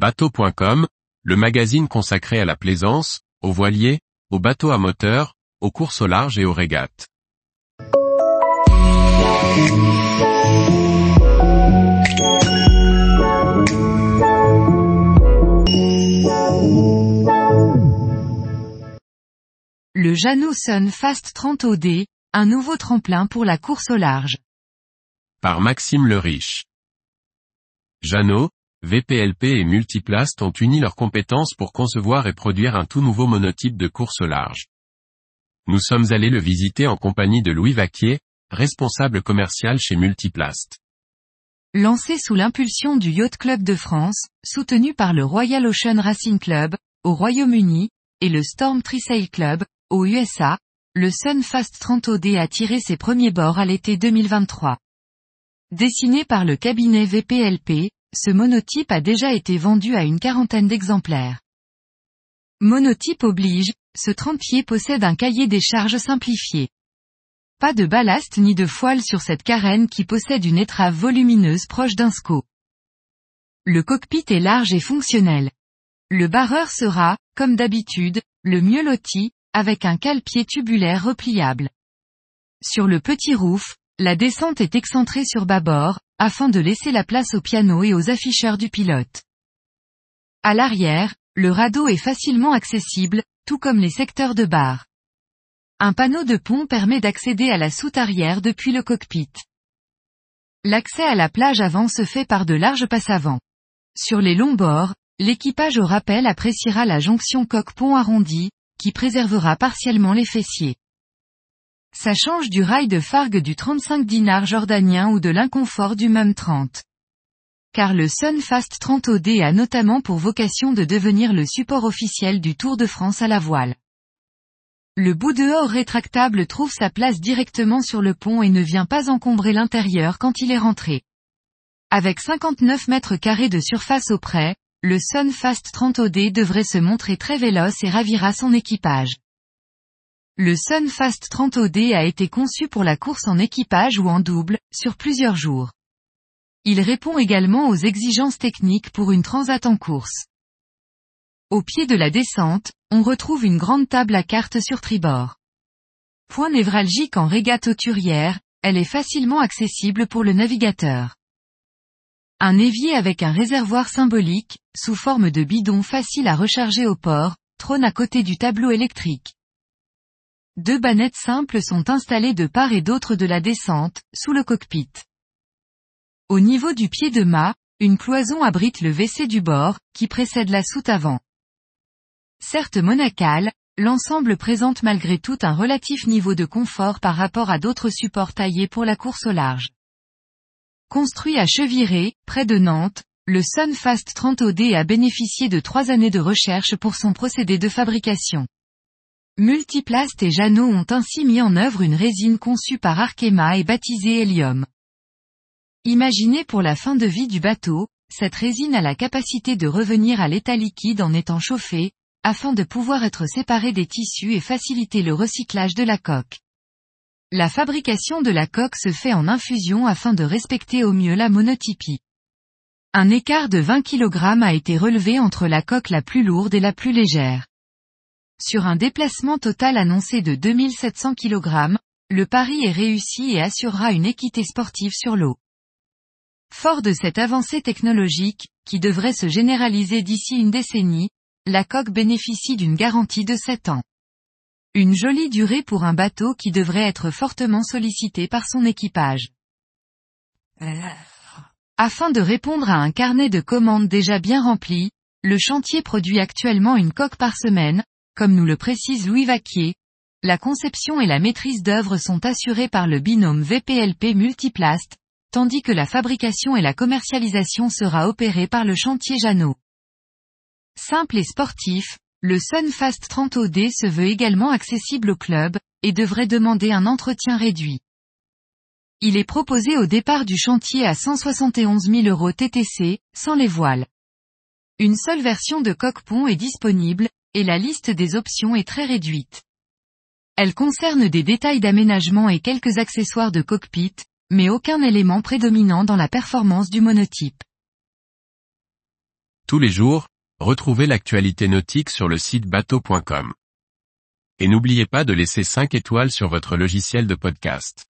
Bateau.com, le magazine consacré à la plaisance, aux voiliers, aux bateaux à moteur, aux courses au large et aux régates. Le Jeannot Sun Fast 30 OD, un nouveau tremplin pour la course au large. Par Maxime le Riche. Jeannot, VPLP et Multiplast ont uni leurs compétences pour concevoir et produire un tout nouveau monotype de course au large. Nous sommes allés le visiter en compagnie de Louis Vaquier, responsable commercial chez Multiplast. Lancé sous l'impulsion du Yacht Club de France, soutenu par le Royal Ocean Racing Club, au Royaume-Uni, et le Storm Trisail Club, aux USA, le Sunfast 30 OD a tiré ses premiers bords à l'été 2023. Dessiné par le cabinet VPLP, ce monotype a déjà été vendu à une quarantaine d'exemplaires. Monotype oblige, ce 30 pieds possède un cahier des charges simplifié. Pas de ballast ni de foile sur cette carène qui possède une étrave volumineuse proche d'un SCO. Le cockpit est large et fonctionnel. Le barreur sera, comme d'habitude, le mieux loti, avec un cale-pied tubulaire repliable. Sur le petit roof, la descente est excentrée sur bâbord, afin de laisser la place au piano et aux afficheurs du pilote. À l'arrière, le radeau est facilement accessible, tout comme les secteurs de barre. Un panneau de pont permet d'accéder à la soute arrière depuis le cockpit. L'accès à la plage avant se fait par de larges passes avant. Sur les longs bords, l'équipage au rappel appréciera la jonction coque-pont arrondi, qui préservera partiellement les fessiers. Ça change du rail de Fargue du 35 dinars jordanien ou de l'inconfort du MUM 30. Car le Sunfast 30 OD a notamment pour vocation de devenir le support officiel du Tour de France à la voile. Le bout dehors rétractable trouve sa place directement sur le pont et ne vient pas encombrer l'intérieur quand il est rentré. Avec 59 mètres carrés de surface au près, le Sunfast 30 OD devrait se montrer très véloce et ravira son équipage. Le Sunfast 30 OD a été conçu pour la course en équipage ou en double, sur plusieurs jours. Il répond également aux exigences techniques pour une transat en course. Au pied de la descente, on retrouve une grande table à cartes sur tribord. Point névralgique en régate auturière, elle est facilement accessible pour le navigateur. Un évier avec un réservoir symbolique, sous forme de bidon facile à recharger au port, trône à côté du tableau électrique. Deux bannettes simples sont installées de part et d'autre de la descente, sous le cockpit. Au niveau du pied de mât, une cloison abrite le WC du bord, qui précède la soute avant. Certes monacale, l'ensemble présente malgré tout un relatif niveau de confort par rapport à d'autres supports taillés pour la course au large. Construit à Cheviré, près de Nantes, le Sunfast 30 OD a bénéficié de trois années de recherche pour son procédé de fabrication. Multiplast et Jeannot ont ainsi mis en œuvre une résine conçue par Arkema et baptisée Helium. Imaginée pour la fin de vie du bateau, cette résine a la capacité de revenir à l'état liquide en étant chauffée, afin de pouvoir être séparée des tissus et faciliter le recyclage de la coque. La fabrication de la coque se fait en infusion afin de respecter au mieux la monotypie. Un écart de 20 kg a été relevé entre la coque la plus lourde et la plus légère. Sur un déplacement total annoncé de 2700 kg, le pari est réussi et assurera une équité sportive sur l'eau. Fort de cette avancée technologique, qui devrait se généraliser d'ici une décennie, la coque bénéficie d'une garantie de 7 ans. Une jolie durée pour un bateau qui devrait être fortement sollicité par son équipage. Afin de répondre à un carnet de commandes déjà bien rempli, le chantier produit actuellement une coque par semaine, comme nous le précise Louis Vaquier, la conception et la maîtrise d'œuvre sont assurées par le binôme VPLP Multiplast, tandis que la fabrication et la commercialisation sera opérée par le chantier Jeannot. Simple et sportif, le Sunfast 30 OD se veut également accessible au club, et devrait demander un entretien réduit. Il est proposé au départ du chantier à 171 000 euros TTC, sans les voiles. Une seule version de coque-pont est disponible, et la liste des options est très réduite. Elle concerne des détails d'aménagement et quelques accessoires de cockpit, mais aucun élément prédominant dans la performance du monotype. Tous les jours, retrouvez l'actualité nautique sur le site bateau.com. Et n'oubliez pas de laisser 5 étoiles sur votre logiciel de podcast.